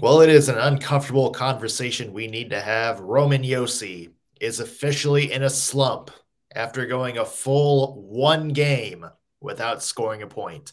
Well, it is an uncomfortable conversation we need to have. Roman Josi is officially in a slump after going a full one game without scoring a point.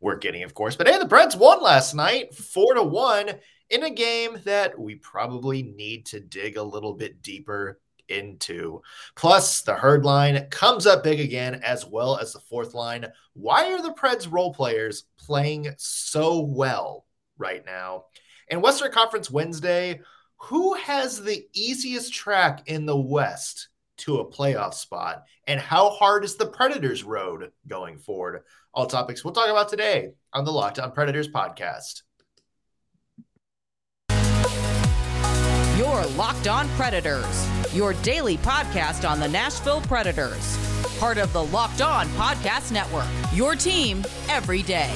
We're getting, of course, but hey, the Preds won last night, four to one, in a game that we probably need to dig a little bit deeper into. Plus, the herd line comes up big again, as well as the fourth line. Why are the Preds role players playing so well right now? And Western Conference Wednesday, who has the easiest track in the West to a playoff spot? And how hard is the Predators' road going forward? All topics we'll talk about today on the Locked On Predators podcast. Your Locked On Predators, your daily podcast on the Nashville Predators. Part of the Locked On Podcast Network, your team every day.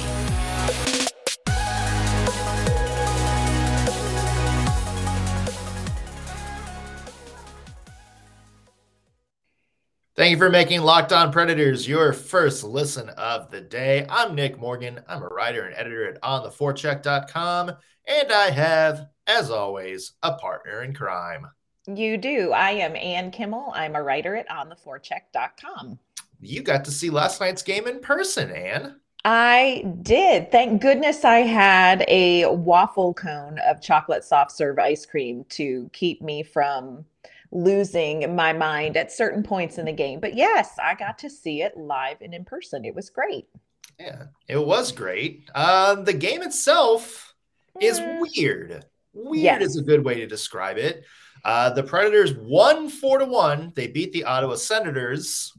Thank you for making Locked On Predators your first listen of the day. I'm Nick Morgan. I'm a writer and editor at ontheforecheck.com, and I have, as always, a partner in crime. You do. I am Ann Kimmel. I'm a writer at ontheforecheck.com. You got to see last night's game in person, Ann. I did. Thank goodness I had a waffle cone of chocolate soft serve ice cream to keep me from losing my mind at certain points in the game. But yes, I got to see it live and in person. It was great. Yeah, it was great. Uh, the game itself is mm. weird. Weird yes. is a good way to describe it. Uh, the Predators won four to one. They beat the Ottawa Senators,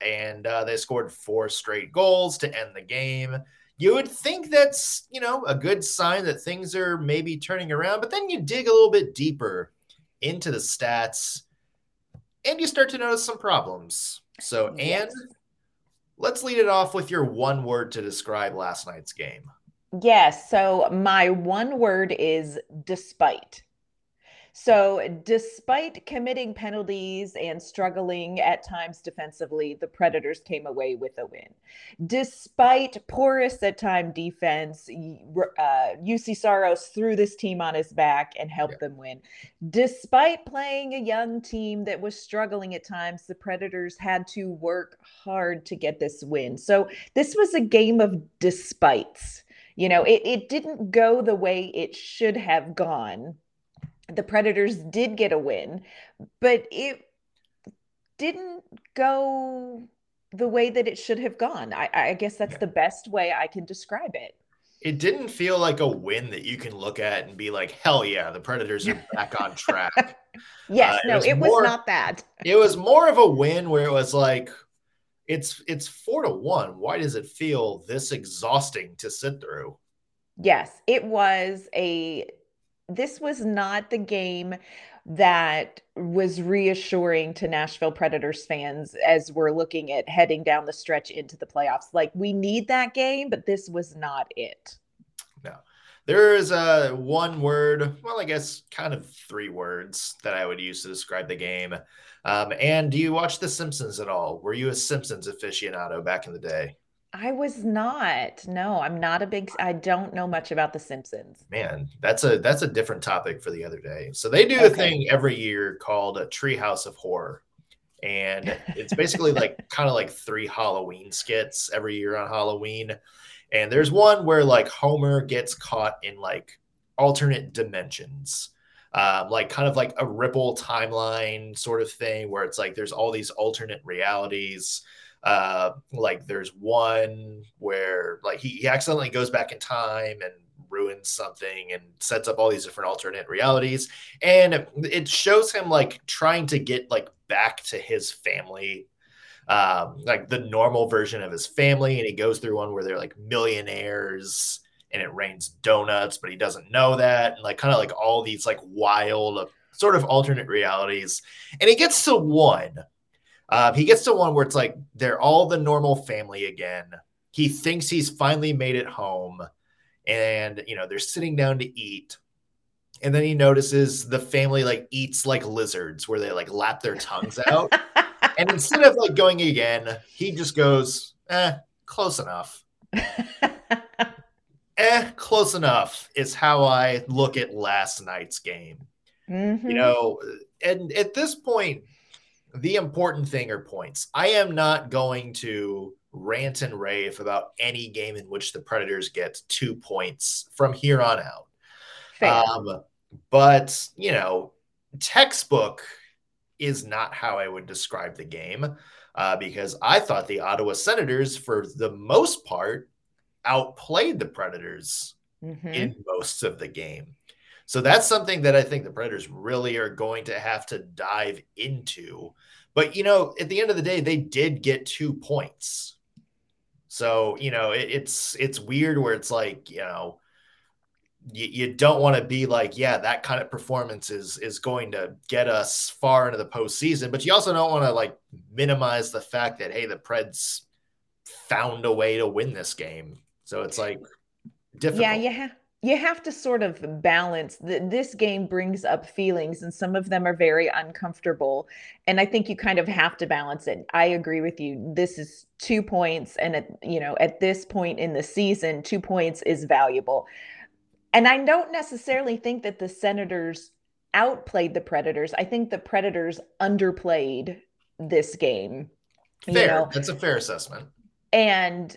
and uh, they scored four straight goals to end the game. You would think that's you know a good sign that things are maybe turning around, but then you dig a little bit deeper into the stats and you start to notice some problems. So, yes. Anne, let's lead it off with your one word to describe last night's game. Yes. So, my one word is despite. So, despite committing penalties and struggling at times defensively, the Predators came away with a win. Despite porous at time defense, uh, Juuse Saros threw this team on his back and helped yeah. them win. Despite playing a young team that was struggling at times, the Predators had to work hard to get this win. So, this was a game of despites. You know, it, it didn't go the way it should have gone the Predators did get a win, but it didn't go the way that it should have gone. I, I guess that's yeah. the best way I can describe it. It didn't feel like a win that you can look at and be like, hell yeah, the Predators are back on track. yes, uh, no, it was, it was not that. It was more of a win where it was like, it's it's four to one. Why does it feel this exhausting to sit through? Yes, it was a this was not the game that was reassuring to Nashville Predators fans as we're looking at heading down the stretch into the playoffs. Like we need that game, but this was not it. No. There is a one word, well, I guess kind of three words that I would use to describe the game. Um, and do you watch The Simpsons at all? Were you a Simpsons aficionado back in the day? I was not. No, I'm not a big I don't know much about the Simpsons. Man, that's a that's a different topic for the other day. So they do okay. a thing every year called a Treehouse of Horror. And it's basically like kind of like three Halloween skits every year on Halloween. And there's one where like Homer gets caught in like alternate dimensions. Um, like kind of like a ripple timeline sort of thing where it's like there's all these alternate realities uh, like there's one where like he, he accidentally goes back in time and ruins something and sets up all these different alternate realities. And it shows him like trying to get like back to his family um like the normal version of his family. And he goes through one where they're like millionaires and it rains donuts but he doesn't know that. And like kind of like all these like wild sort of alternate realities. And he gets to one uh, he gets to one where it's like they're all the normal family again. He thinks he's finally made it home, and you know they're sitting down to eat, and then he notices the family like eats like lizards, where they like lap their tongues out, and instead of like going again, he just goes, "Eh, close enough." eh, close enough is how I look at last night's game. Mm-hmm. You know, and at this point, the important thing are points. I am not going to rant and rave about any game in which the Predators get two points from here on out. Um, but, you know, textbook is not how I would describe the game uh, because I thought the Ottawa Senators, for the most part, outplayed the Predators mm-hmm. in most of the game. So that's something that I think the Predators really are going to have to dive into. But, you know, at the end of the day, they did get two points. So, you know, it, it's it's weird where it's like, you know, you, you don't want to be like, yeah, that kind of performance is is going to get us far into the postseason, but you also don't want to like minimize the fact that hey, the Preds found a way to win this game. So it's like difficult. Yeah, yeah. You have to sort of balance. That. This game brings up feelings, and some of them are very uncomfortable. And I think you kind of have to balance it. I agree with you. This is two points, and at you know at this point in the season, two points is valuable. And I don't necessarily think that the Senators outplayed the Predators. I think the Predators underplayed this game. Fair. You know? That's a fair assessment. And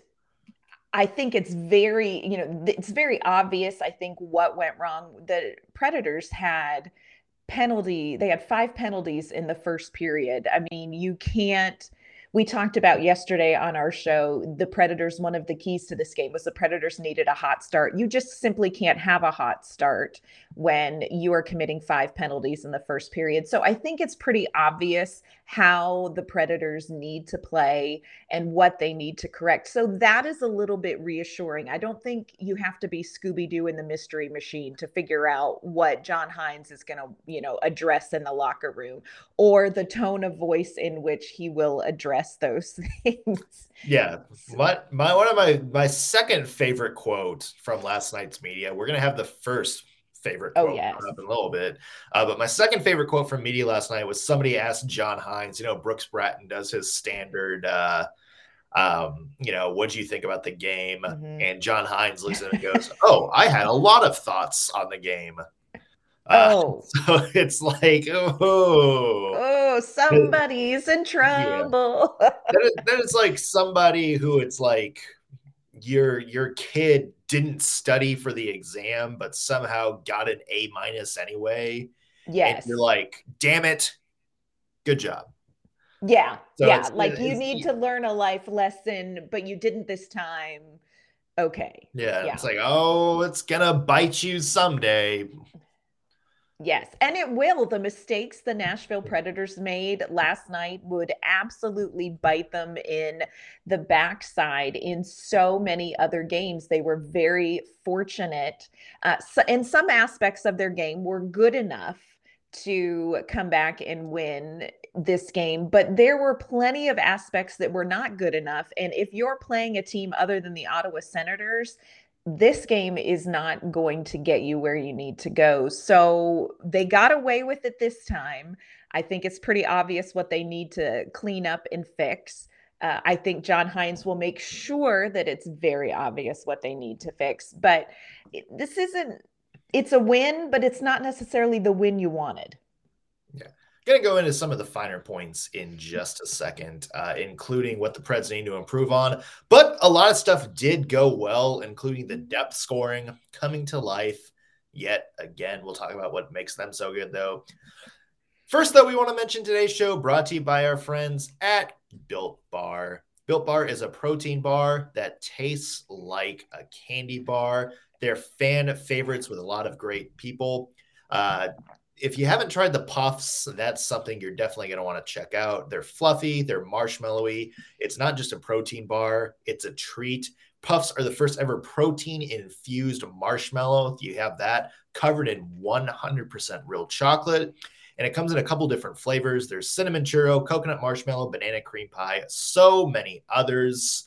I think it's very, you know, it's very obvious, I think, what went wrong. The Predators had penalty, they had five penalties in the first period. I mean, you can't we talked about yesterday on our show the predators one of the keys to this game was the predators needed a hot start. You just simply can't have a hot start when you are committing five penalties in the first period. So i think it's pretty obvious how the predators need to play and what they need to correct. So that is a little bit reassuring. I don't think you have to be scooby-doo in the mystery machine to figure out what john hynes is going to you know address in the locker room or the tone of voice in which he will address those things. Yeah. My, my one of my my second favorite quote from last night's media. We're gonna have the first favorite oh, quote oh, yes. up in a little bit. Uh, but my second favorite quote from media last night was somebody asked John Hynes, you know, Brooks Bratten does his standard uh um, you know, what do you think about the game? Mm-hmm. And John Hynes looks at it and goes, Oh, I had a lot of thoughts on the game. Uh, oh, so it's like, oh, oh, Oh, somebody's in trouble. Yeah. then, it, like somebody who it's like your your kid didn't study for the exam, but somehow got an A minus anyway. Yes, and you're like, damn it, good job. Yeah, so yeah, like you need to learn a life lesson, but you didn't this time. Okay. Yeah, yeah, it's like, oh, it's gonna bite you someday. Yes, and it will. The mistakes the Nashville Predators made last night would absolutely bite them in the backside in so many other games. They were very fortunate. Uh, so, in some aspects of their game were good enough to come back and win this game, but there were plenty of aspects that were not good enough. And if you're playing a team other than the Ottawa Senators, this game is not going to get you where you need to go. So they got away with it this time. I think it's pretty obvious what they need to clean up and fix. Uh, I think John Hynes will make sure that it's very obvious what they need to fix. But this isn't, it's a win, but it's not necessarily the win you wanted. Going to go into some of the finer points in just a second, uh, including what the Preds need to improve on. But a lot of stuff did go well, including the depth scoring coming to life. Yet again, we'll talk about what makes them so good, though. First, though, we want to mention today's show brought to you by our friends at Built Bar. Built Bar is a protein bar that tastes like a candy bar. They're fan favorites with a lot of great people. Uh, if you haven't tried the puffs, that's something you're definitely going to want to check out. They're fluffy, they're marshmallowy. It's not just a protein bar, it's a treat. Puffs are the first ever protein infused marshmallow. You have that covered in 100% real chocolate. And it comes in a couple different flavors. There's cinnamon churro, coconut marshmallow, banana cream pie, so many others.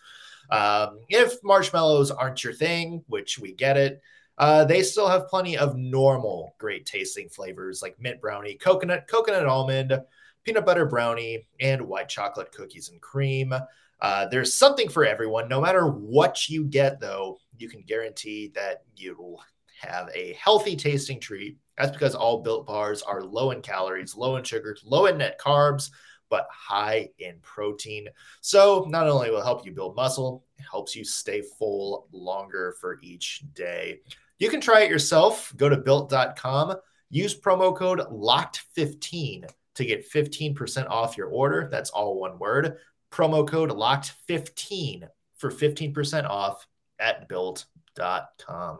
Um, if marshmallows aren't your thing, which we get it, uh, they still have plenty of normal great tasting flavors like mint brownie, coconut, coconut almond, peanut butter brownie, and white chocolate cookies and cream. Uh, there's something for everyone. No matter what you get, though, you can guarantee that you'll have a healthy tasting treat. That's because all built bars are low in calories, low in sugars, low in net carbs, but high in protein. So not only will help you build muscle, it helps you stay full longer for each day. You can try it yourself. Go to built.com, use promo code LOCKED15 to get 15% off your order. That's all one word. Promo code LOCKED15 for 15% off at built.com.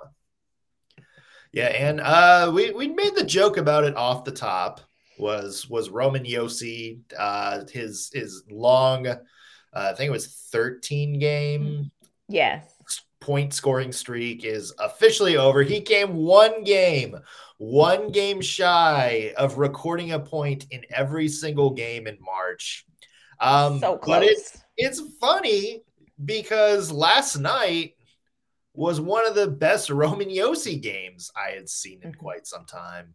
Yeah, and uh, we we made the joke about it off the top. Was was Roman Josi uh, his his long, uh, I think it was thirteen game. Yes. Point scoring streak is officially over. He came one game, one game shy of recording a point in every single game in March. Um, so close. But it's it's funny because last night was one of the best Roman Josi games I had seen in mm-hmm. quite some time.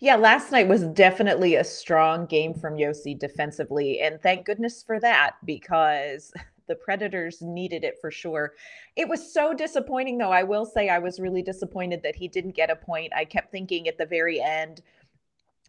Yeah, last night was definitely a strong game from Josi defensively. And thank goodness for that because the Predators needed it for sure. It was so disappointing, though. I will say I was really disappointed that he didn't get a point. I kept thinking at the very end,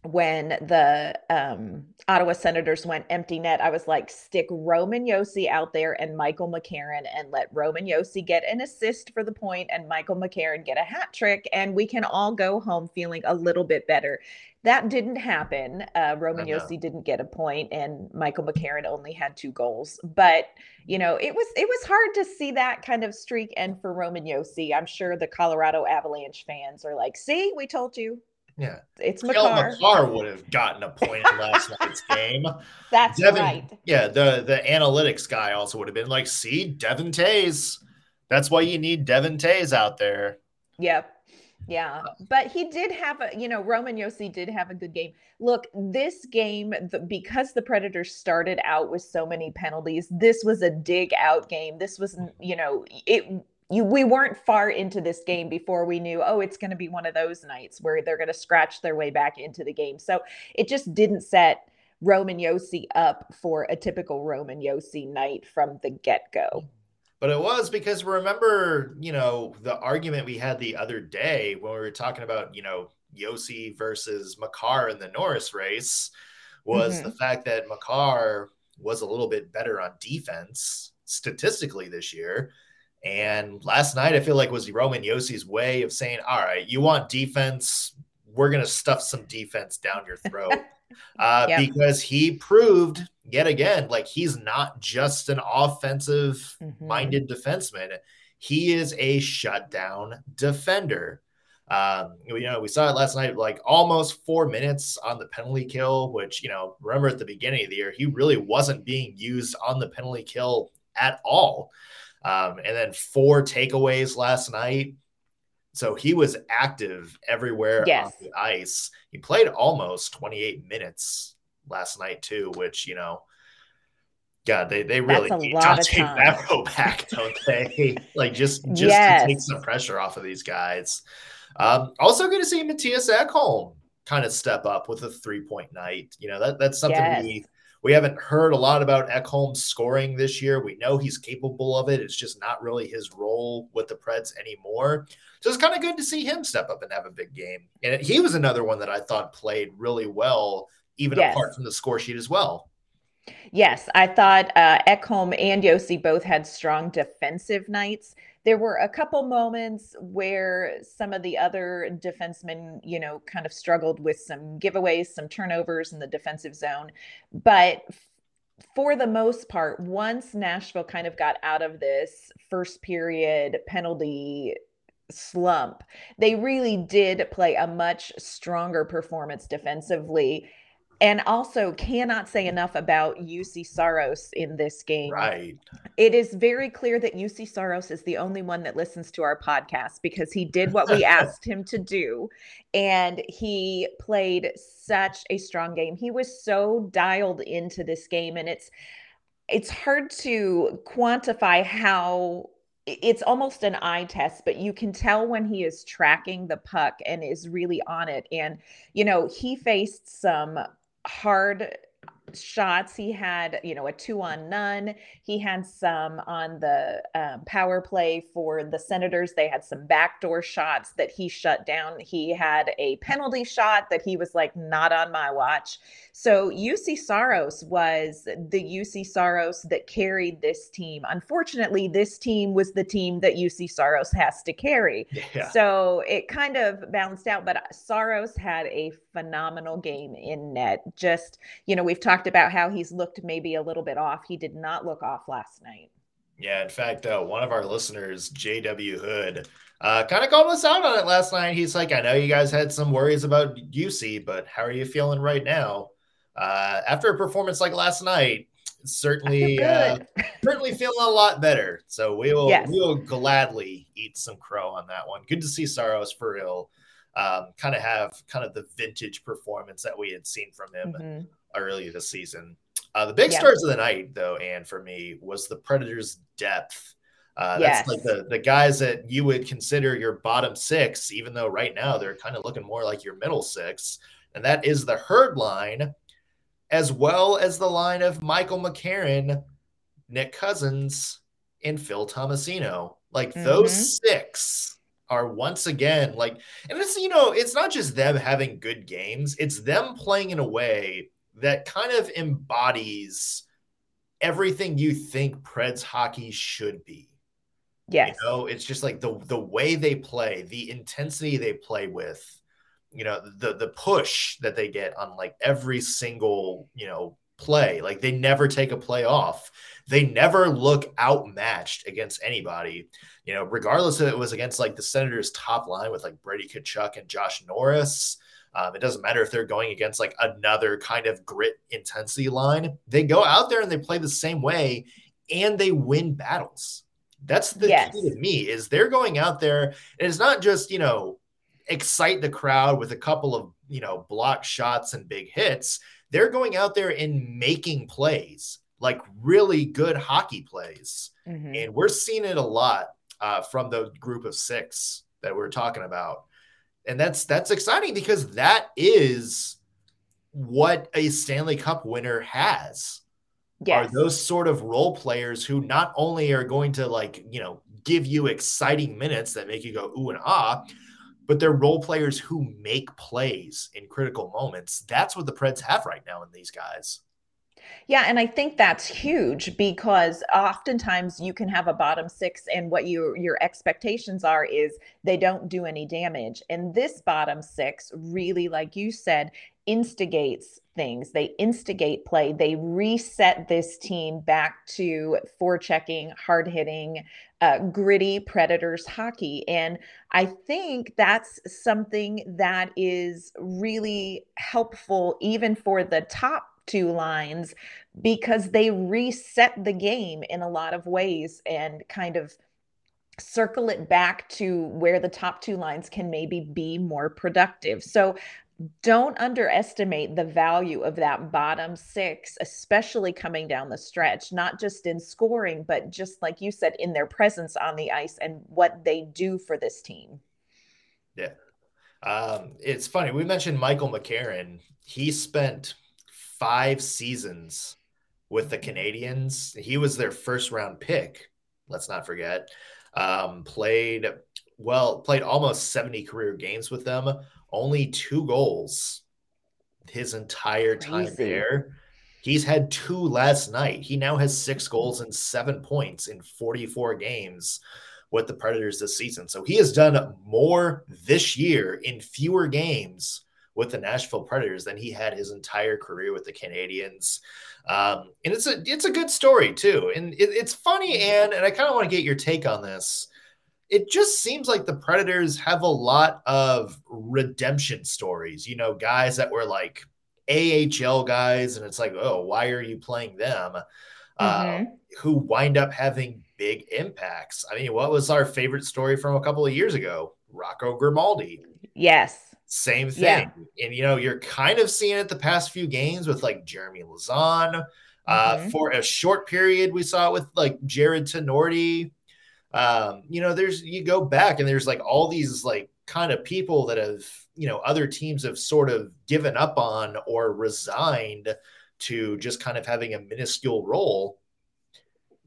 when the um, Ottawa Senators went empty net, I was like, stick Roman Josi out there and Michael McCarron and let Roman Josi get an assist for the point and Michael McCarron get a hat trick, and we can all go home feeling a little bit better. That didn't happen. Uh, Roman Josi didn't get a point, and Michael McCarron only had two goals. But you know, it was it was hard to see that kind of streak end for Roman Josi. I'm sure the Colorado Avalanche fans are like, "See, we told you." Yeah. It's Makar. Makar would have gotten a point in last night's game. That's Devon, right. Yeah, the the analytics guy also would have been like, see, Devon Toews. That's why you need Devon Toews out there. Yep. Yeah, uh, but he did have a, you know, Roman Josi did have a good game. Look, this game, the, because the Predators started out with so many penalties, this was a dig out game. This was, you know, it you we weren't far into this game before we knew oh it's going to be one of those nights where they're going to scratch their way back into the game so it just didn't set roman josi up for a typical roman josi night from the get-go but it was because remember you know the argument we had the other day when we were talking about you know josi versus makar in the norris race was mm-hmm. the fact that makar was a little bit better on defense statistically this year and last night, I feel like was Roman Josi's way of saying, "All right, you want defense? We're gonna stuff some defense down your throat." uh, yep. Because he proved yet again, like he's not just an offensive-minded mm-hmm. defenseman; he is a shutdown defender. Um, you know, we saw it last night, like almost four minutes on the penalty kill, which, you know, remember at the beginning of the year, he really wasn't being used on the penalty kill at all. Um, and then four takeaways last night. So he was active everywhere yes. on the ice. He played almost 28 minutes last night too, which you know, God, they they really need to take that row back, don't they? like just just yes. to take some pressure off of these guys. Um, also, good to see Mattias Ekholm kind of step up with a three point night. You know that that's something yes. we we haven't heard a lot about Ekholm's scoring this year. We know he's capable of it. It's just not really his role with the Preds anymore. So it's kind of good to see him step up and have a big game. And he was another one that I thought played really well, even yes. apart from the score sheet as well. Yes, I thought uh, Ekholm and Josi both had strong defensive nights there were a couple moments where some of the other defensemen, you know, kind of struggled with some giveaways, some turnovers in the defensive zone. But for the most part, once Nashville kind of got out of this first period penalty slump, they really did play a much stronger performance defensively and also cannot say enough about Juuse Saros in this game. Right. It is very clear that Juuse Saros is the only one that listens to our podcast because he did what we asked him to do and he played such a strong game. He was so dialed into this game and it's it's hard to quantify how it's almost an eye test, but you can tell when he is tracking the puck and is really on it. And, you know, he faced some hard shots. He had, you know, a two on none. He had some on the um, power play for the Senators. They had some backdoor shots that he shut down. He had a penalty shot that he was like, not on my watch. So Juuse Saros was the Juuse Saros that carried this team. Unfortunately, this team was the team that Juuse Saros has to carry. Yeah. So it kind of balanced out, but Saros had a phenomenal game in net. Just, you know, we've talked about how he's looked maybe a little bit off. He did not look off last night. Yeah, in fact, uh, one of our listeners, JW Hood, uh, kind of called us out on it last night. He's like, I know you guys had some worries about Juuse, but how are you feeling right now? Uh, after a performance like last night, certainly uh, certainly feeling a lot better. So we will yes. we will gladly eat some crow on that one. Good to see Saros for real um, kind of have kind of the vintage performance that we had seen from him mm-hmm. early this season. Uh, the big stars of the night, though, and for me, was the Predators' depth. Uh, yes. That's like the, the guys that you would consider your bottom six, even though right now they're kind of looking more like your middle six. And that is the herd line, as well as the line of Michael McCarron, Nick Cousins, and Phil Tomasino. Like mm-hmm. those six are once again like, and it's, you know, it's not just them having good games, it's them playing in a way that kind of embodies everything you think Preds hockey should be. Yes. You know, it's just like the the way they play, the intensity they play with, you know, the the push that they get on like every single, you know, play. Like they never take a play off. They never look outmatched against anybody. You know, regardless if it was against like the Senators' top line with like Brady Tkachuk and Josh Norris, um, it doesn't matter if they're going against like another kind of grit intensity line. They go out there and they play the same way and they win battles. That's the yes. key to me is they're going out there and it's not just, you know, excite the crowd with a couple of, you know, block shots and big hits. They're going out there and making plays, like really good hockey plays. Mm-hmm. And we're seeing it a lot uh, from the group of six that we're talking about and that's that's exciting because that is what a Stanley Cup winner has. Yes. Are those sort of role players who not only are going to like, you know, give you exciting minutes that make you go ooh and ah, but they're role players who make plays in critical moments. That's what the Preds have right now in these guys. Yeah, and I think that's huge because oftentimes you can have a bottom six, and what you, your expectations are is they don't do any damage. And this bottom six really, like you said, instigates things. They instigate play. They reset this team back to forechecking, hard hitting, uh, gritty Predators hockey. And I think that's something that is really helpful, even for the top two lines because they reset the game in a lot of ways and kind of circle it back to where the top two lines can maybe be more productive. So don't underestimate the value of that bottom six, especially coming down the stretch, not just in scoring, but just like you said, in their presence on the ice and what they do for this team. Yeah. Um, it's funny. We mentioned Michael McCarron. He spent five seasons with the Canadiens. He was their first round pick. Let's not forget. Um, played well, played almost 70 career games with them, only two goals his entire time Crazy. there. He's had two last night. He now has six goals and seven points in 44 games with the Predators this season. So he has done more this year in fewer games with the Nashville Predators than he had his entire career with the Canadiens. Um, and it's a it's a good story too, and it, it's funny, and and I kind of want to get your take on this. It just seems like the Predators have a lot of redemption stories. You know, guys that were like AHL guys, and it's like, oh, why are you playing them? Uh, mm-hmm. Uh, who wind up having big impacts. I mean, what was our favorite story from a couple of years ago? Rocco Grimaldi. Yes same thing. Yeah. And you know, you're kind of seeing it the past few games with like Jeremy Lauzon. Uh, mm-hmm. For a short period, we saw it with like Jarred Tinordi. Um, you know, there's you go back and there's like all these like kind of people that have you know other teams have sort of given up on or resigned to just kind of having a minuscule role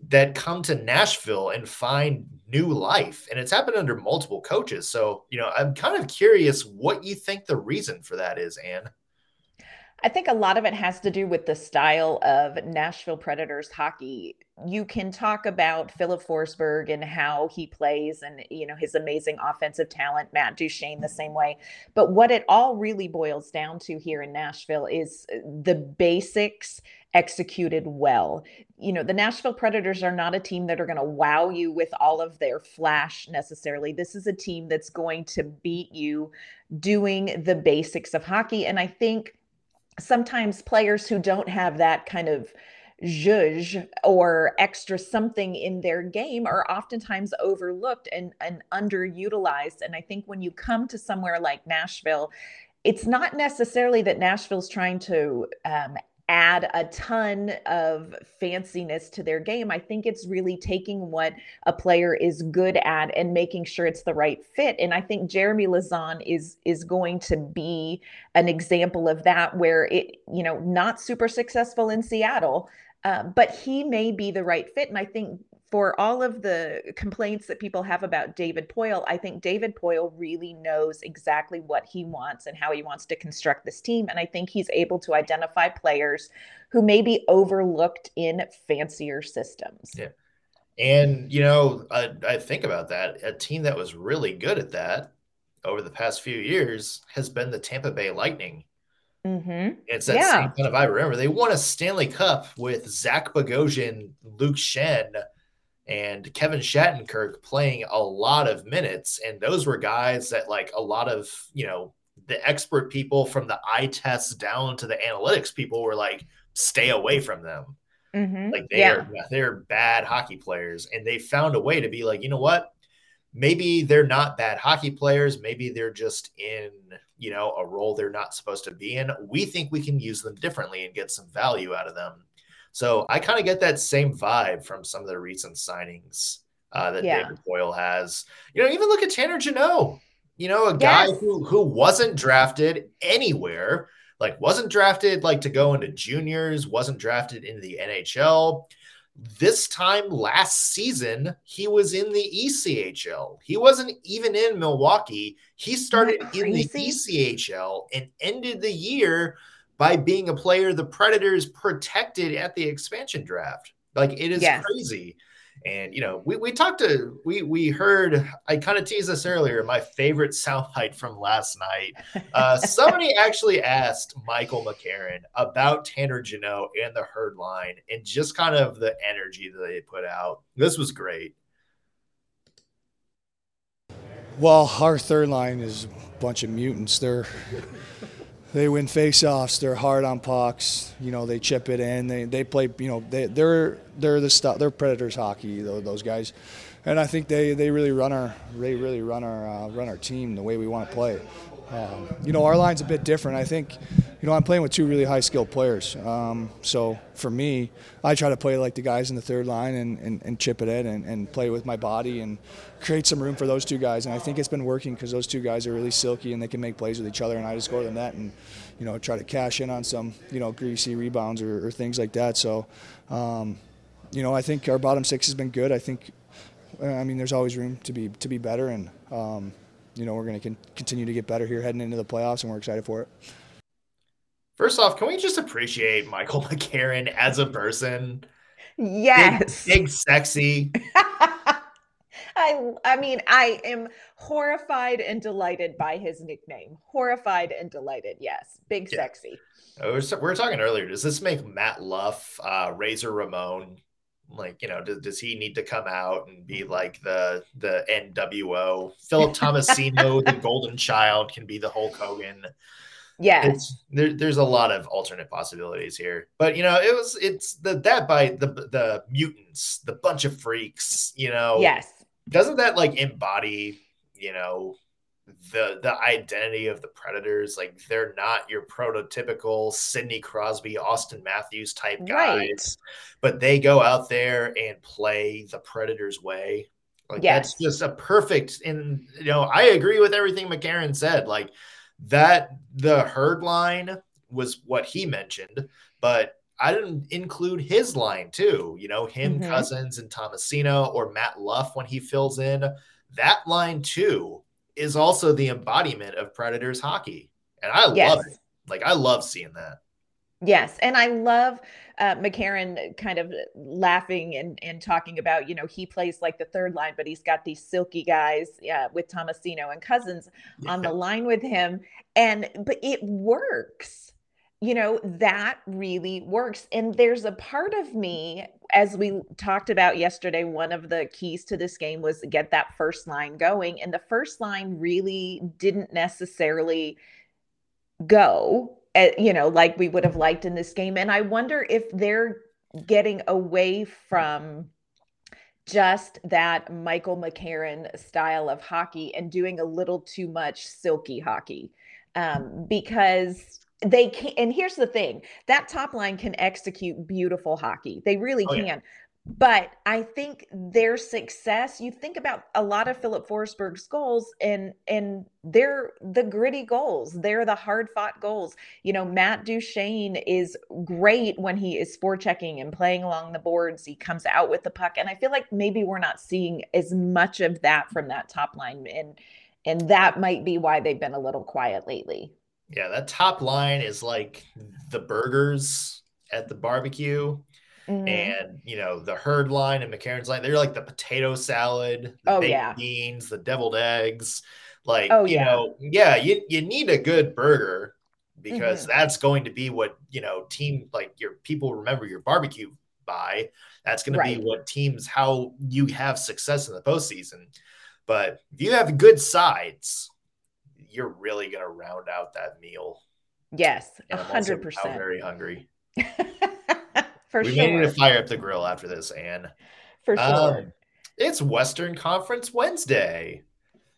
that come to Nashville and find new life. And it's happened under multiple coaches. So, you know, I'm kind of curious what you think the reason for that is, Anne. I think a lot of it has to do with the style of Nashville Predators hockey. You can talk about Filip Forsberg and how he plays and you know his amazing offensive talent, Matt Duchene the same way. But what it all really boils down to here in Nashville is uh, the basics executed well. You know, the Nashville Predators are not a team that are going to wow you with all of their flash necessarily. This is a team that's going to beat you doing the basics of hockey and I think sometimes players who don't have that kind of zhuzh or extra something in their game are oftentimes overlooked and, and underutilized. And I think when you come to somewhere like Nashville, it's not necessarily that Nashville's trying to um, add a ton of fanciness to their game. I think it's really taking what a player is good at and making sure it's the right fit. And I think Jeremy Lauzon is is going to be an example of that where it, you know, not super successful in Seattle, uh, but he may be the right fit. And I think for all of the complaints that people have about David Poile, I think David Poile really knows exactly what he wants and how he wants to construct this team. And I think he's able to identify players who may be overlooked in fancier systems. Yeah. And, you know, I, I think about that. A team that was really good at that over the past few years has been the Tampa Bay Lightning. Mm-hmm. It's that yeah. same kind of I remember they won a Stanley Cup with Zach Bogosian, Luke Schenn, and Kevin Shattenkirk playing a lot of minutes. And those were guys that, like, a lot of, you know, the expert people from the eye tests down to the analytics people were like, stay away from them. Mm-hmm. Like, they yeah. are, they're bad hockey players. And they found a way to be like, you know what? Maybe they're not bad hockey players. Maybe they're just in, you know, a role they're not supposed to be in. We think we can use them differently and get some value out of them. So I kind of get that same vibe from some of the recent signings uh, that yeah. David Poile has. You know, even look at Tanner Jeannot. You know, a guy yes. who who wasn't drafted anywhere, like wasn't drafted like to go into juniors, wasn't drafted into the NHL. This time last season, he was in the ECHL. He wasn't even in Milwaukee. He started in the ECHL and ended the year by being a player the Predators protected at the expansion draft. Like it is yes. crazy. And you know, we, we talked to we we heard I kind of teased this earlier. My favorite soundbite from last night. Uh, somebody actually asked Michael McCarron about Tanner Jeannot and the herd line and just kind of the energy that they put out. This was great. Well, our third line is a bunch of mutants. They're they win faceoffs. They're hard on pucks. You know, they chip it in. They, they play. You know, they they're they're the stuff. They're Predators hockey. Those guys, and I think they, they really run our they really run our uh, run our team the way we want to play. Um, you know, our line's a bit different. I think, you know, I'm playing with two really high skilled players. Um, so for me, I try to play like the guys in the third line and, and, and chip it in and, and, play with my body and create some room for those two guys. And I think it's been working because those two guys are really silky and they can make plays with each other. And I just go to the net and, you know, try to cash in on some, you know, greasy rebounds or, or things like that. So, um, you know, I think our bottom six has been good. I think, I mean, there's always room to be to be better and. You know, we're going to con- continue to get better here heading into the playoffs, and we're excited for it. First off, can we just appreciate Michael McCarron as a person? Yes. Big, big sexy. I I mean, I am horrified and delighted by his nickname. Horrified and delighted. Yes. Big yeah. sexy. we were talking earlier. Does this make Matt Luff, uh, Razor Ramon like, you know, does, does he need to come out and be like the the NWO? Philip Tomasino, the Golden Child, can be the Hulk Hogan. Yeah, there, there's a lot of alternate possibilities here, but you know, it was it's the that by the the mutants, the bunch of freaks. You know, yes, doesn't that like embody you know the the identity of the predators like they're not your prototypical sidney crosby Austin matthews type guys right. but they go out there and play the predators way like yes. that's just a perfect and you know i agree with everything mccarron said like that the herd line was what he mentioned but I didn't include his line too. You know, him, mm-hmm. Cousins, and Tomasino, or Matt Luff when he fills in. That line too is also the embodiment of Predators hockey, and I yes. love it. Like I love seeing that. Yes, and I love uh, McCarron kind of laughing and, and talking about, you know, he plays like the third line, but he's got these silky guys uh, with Tomasino and Cousins yeah. on the line with him. And, but it works. You know, that really works. And there's a part of me, as we talked about yesterday, one of the keys to this game was get that first line going. And the first line really didn't necessarily go you know, like we would have liked in this game. And I wonder if they're getting away from just that Michael McCarron style of hockey and doing a little too much silky hockey um, because they can and here's the thing that top line can execute beautiful hockey they really oh, can yeah. But I think their success, you think about a lot of Filip Forsberg's goals and and they're the gritty goals. They're the hard fought goals. You know, Matt Duchene is great when he is forechecking and playing along the boards. He comes out with the puck. And I feel like maybe we're not seeing as much of that from that top line. And and that might be why they've been a little quiet lately. Yeah, that top line is like the burgers at the barbecue Mm-hmm. And you know the herd line and McCarron's line, they're like the potato salad, the oh, yeah. beans, the deviled eggs. Like, oh, you yeah. know, yeah, you, you need a good burger because mm-hmm. that's going to be what you know team like your people remember your barbecue by. That's going right. to be what teams how you have success in the postseason. But if you have good sides, you're really going to round out that meal. Yes, a hundred percent. I'm very hungry. For we sure. may need to fire up the grill after this, Anne. For sure. Um, it's Western Conference Wednesday.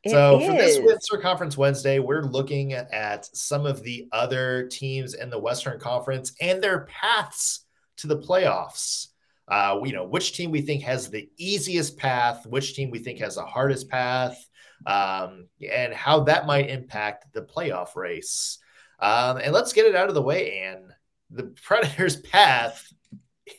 It so is. for this Western Conference Wednesday, we're looking at some of the other teams in the Western Conference and their paths to the playoffs. Uh, you know, which team we think has the easiest path, which team we think has the hardest path, um, and how that might impact the playoff race. Um, and let's get it out of the way, Anne. The Predators' path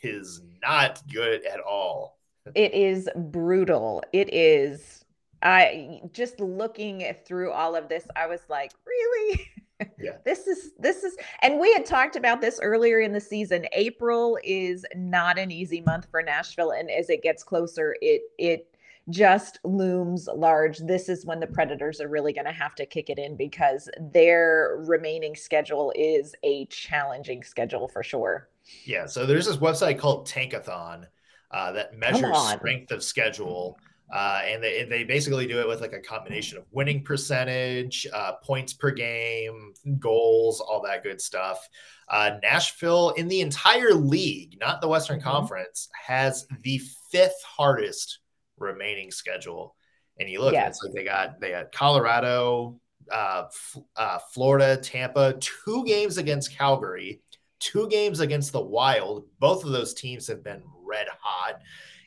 is not good at all. It is brutal. It is. I just looking through all of this, I was like, really? Yeah. this is this is and we had talked about this earlier in the season. April is not an easy month for Nashville and as it gets closer, it it just looms large. This is when the Predators are really going to have to kick it in because their remaining schedule is a challenging schedule for sure. Yeah, so there's this website called Tankathon uh, that measures strength of schedule. Uh, and they, they basically do it with like a combination of winning percentage, uh, points per game, goals, all that good stuff. Uh, Nashville, in the entire league, not the Western mm-hmm. Conference, has the fifth hardest remaining schedule. And you look, yes. it's like they got they got Colorado, uh, F- uh, Florida, Tampa, two games against Calgary, two games against the Wild. Both of those teams have been red hot.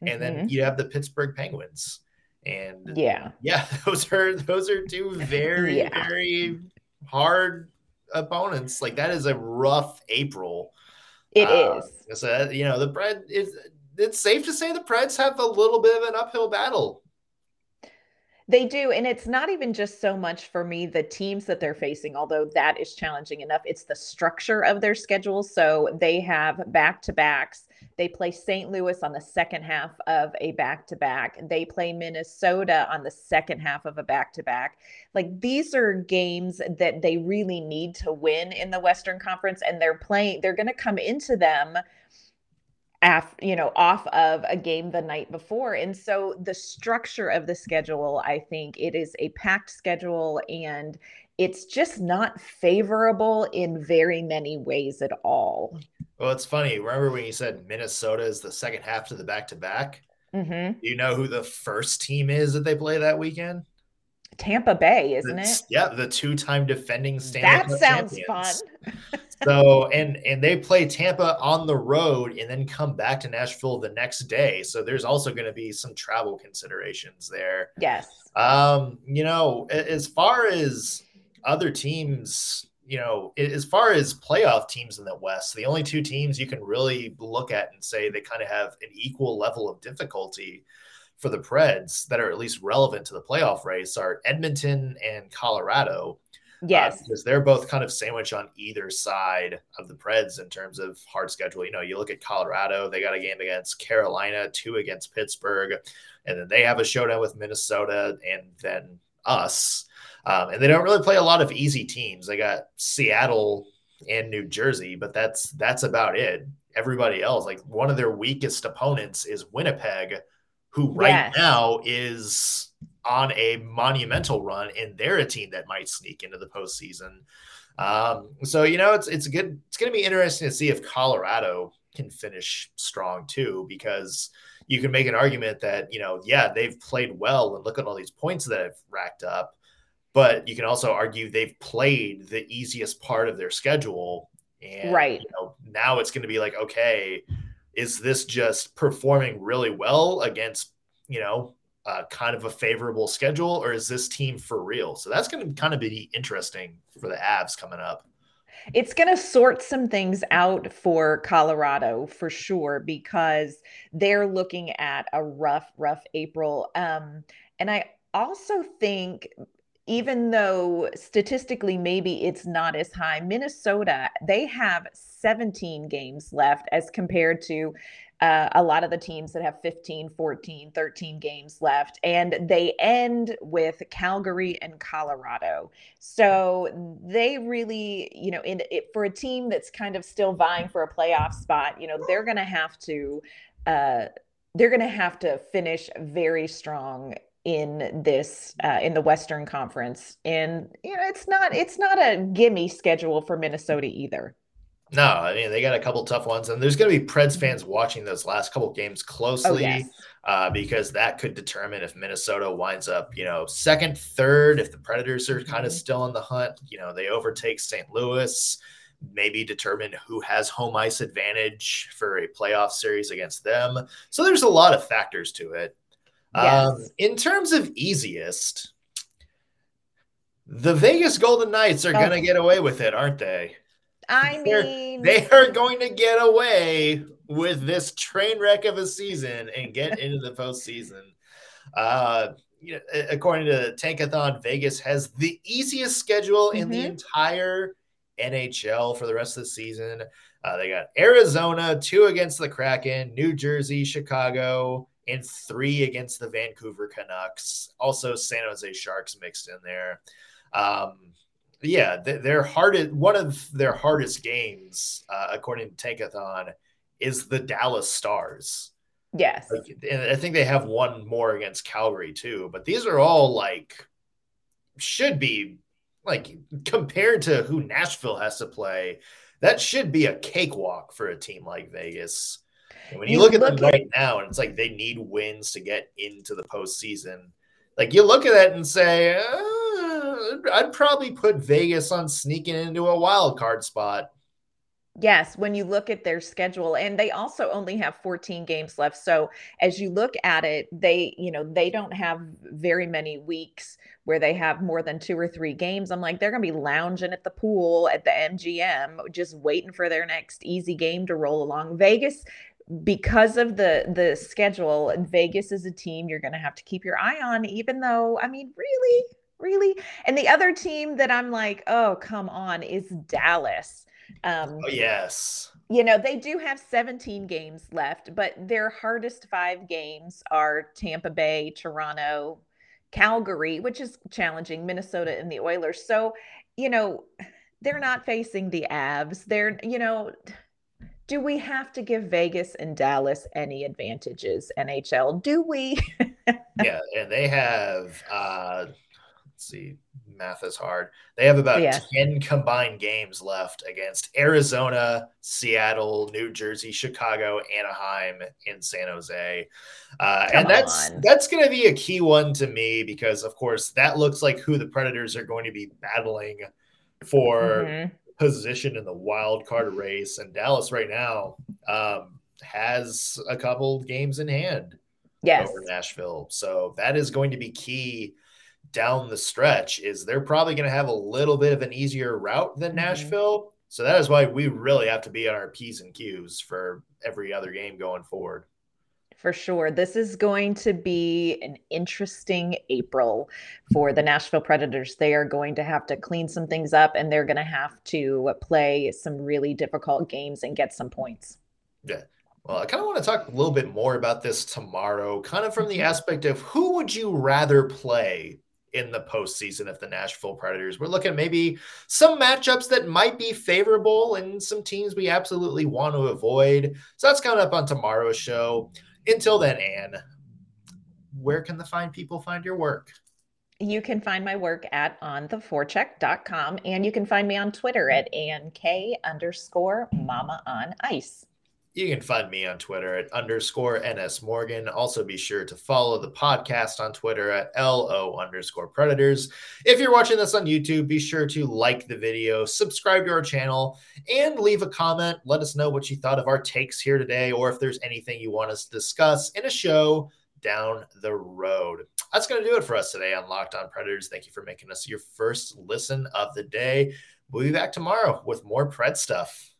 Mm-hmm. And then mm-hmm. you have the Pittsburgh Penguins. And yeah, yeah, those are those are two very, yeah. very hard opponents. Like that is a rough April. It uh, is. So you know, the bread is it's safe to say the Preds have a little bit of an uphill battle they do. And it's not even just so much for me, the teams that they're facing, although that is challenging enough. It's the structure of their schedule. So they have back to backs. They play St. Louis on the second half of a back to back. They play Minnesota on the second half of a back to back. Like these are games that they really need to win in the Western Conference. And they're playing, they're going to come into them af, you know off of a game the night before and so the structure of the schedule i think it is a packed schedule and it's just not favorable in very many ways at all well it's funny remember when you said minnesota is the second half to the back-to-back mm-hmm. you know who the first team is that they play that weekend Tampa Bay, isn't it's, it? Yeah, the two-time defending Stanley That sounds champions. fun. so and and they play Tampa on the road and then come back to Nashville the next day. So there's also going to be some travel considerations there. Yes. Um, you know, as far as other teams, you know, as far as playoff teams in the West, the only two teams you can really look at and say they kind of have an equal level of difficulty for the Preds that are at least relevant to the playoff race are Edmonton and Colorado. Uh, yes. Uh, because they're both kind of sandwiched on either side of the Preds in terms of hard schedule. You know, you look at Colorado, they got a game against Carolina, two against Pittsburgh, and then they have a showdown with Minnesota and then us. Um, and they don't really play a lot of easy teams. They got Seattle and New Jersey, but that's that's about it. Everybody else, like one of their weakest opponents is Winnipeg, who right yes. now is on a monumental run, and they're a team that might sneak into the postseason. Um, so you know, it's it's good. It's going to be interesting to see if Colorado can finish strong too, because you can make an argument that you know, yeah, they've played well, and look at all these points that have racked up. But you can also argue they've played the easiest part of their schedule, and right you know, now it's going to be like, okay, is this just performing really well against you know uh, kind of a favorable schedule, or is this team for real? So that's going to kind of be interesting for the Avs coming up. It's going to sort some things out for Colorado for sure because they're looking at a rough, rough April. Um, and I also think even though statistically maybe it's not as high, Minnesota, they have 17 games left as compared to uh, a lot of the teams that have 15, 14, 13 games left. And they end with Calgary and Colorado. So they really, you know, in it, for a team that's kind of still vying for a playoff spot, you know, they're going to have to. Uh, they're going to have to finish very strong in this uh, in the Western Conference, and you know it's not it's not a gimme schedule for Minnesota either. No, I mean they got a couple tough ones, and there's going to be Preds fans watching those last couple games closely oh, yes. uh, because that could determine if Minnesota winds up, you know, second, third. If the Predators are kind of mm-hmm. still in the hunt, you know, they overtake St. Louis, maybe determine who has home ice advantage for a playoff series against them. So there's a lot of factors to it. Yes. Um, in terms of easiest, the Vegas Golden Knights are oh. going to get away with it, aren't they? I mean, They're, they are going to get away with this train wreck of a season and get into the postseason. Uh, you know, according to Tankathon, Vegas has the easiest schedule mm-hmm. in the mm-hmm. entire NHL for the rest of the season. Uh, they got Arizona, two against the Kraken, New Jersey, Chicago, and three against the Vancouver Canucks. Also, San Jose Sharks mixed in there. Um, yeah, their hardest one of their hardest games, uh, according to Tankathon, is the Dallas Stars. Yes, like, and I think they have one more against Calgary too. But these are all like should be like compared to who Nashville has to play. That should be a cakewalk for a team like Vegas. And when you, you look, look at them right now, and it's like they need wins to get into the postseason. Like you look at that and say, uh, I'd probably put Vegas on sneaking into a wild card spot. Yes, when you look at their schedule, and they also only have 14 games left. So as you look at it, they, you know, they don't have very many weeks where they have more than two or three games. I'm like, they're going to be lounging at the pool at the MGM, just waiting for their next easy game to roll along. Vegas, because of the the schedule, Vegas is a team you're going to have to keep your eye on. Even though, I mean, really, really, and the other team that I'm like, oh, come on, is Dallas. Um, oh yes. You know, they do have 17 games left, but their hardest five games are Tampa Bay, Toronto, Calgary, which is challenging, Minnesota, and the Oilers. So, you know, they're not facing the Avs. They're, you know, do we have to give Vegas and Dallas any advantages, NHL? Do we? yeah, and they have uh let's see, math is hard. They have about yeah. 10 combined games left against Arizona, Seattle, New Jersey, Chicago, Anaheim, and San Jose. Uh, and that's on. that's going to be a key one to me because of course that looks like who the Predators are going to be battling for mm-hmm position in the wild card race. And Dallas right now um, has a couple games in hand yes. over Nashville. So that is going to be key down the stretch is they're probably going to have a little bit of an easier route than mm-hmm. Nashville. So that is why we really have to be on our P's and Q's for every other game going forward. For sure. This is going to be an interesting April for the Nashville Predators. They are going to have to clean some things up and they're going to have to play some really difficult games and get some points. Yeah. Well, I kind of want to talk a little bit more about this tomorrow, kind of from the aspect of who would you rather play in the postseason if the Nashville Predators. We're looking maybe some matchups that might be favorable and some teams we absolutely want to avoid. So that's coming up on tomorrow's show. Until then, Anne, where can the fine people find your work? You can find my work at ontheforecheck.com and you can find me on Twitter at ANK underscore mama on ice. You can find me on Twitter at underscore NS Morgan. Also, be sure to follow the podcast on Twitter at LO underscore predators. If you're watching this on YouTube, be sure to like the video, subscribe to our channel, and leave a comment. Let us know what you thought of our takes here today, or if there's anything you want us to discuss in a show down the road. That's going to do it for us today on Locked On Predators. Thank you for making us your first listen of the day. We'll be back tomorrow with more Pred stuff.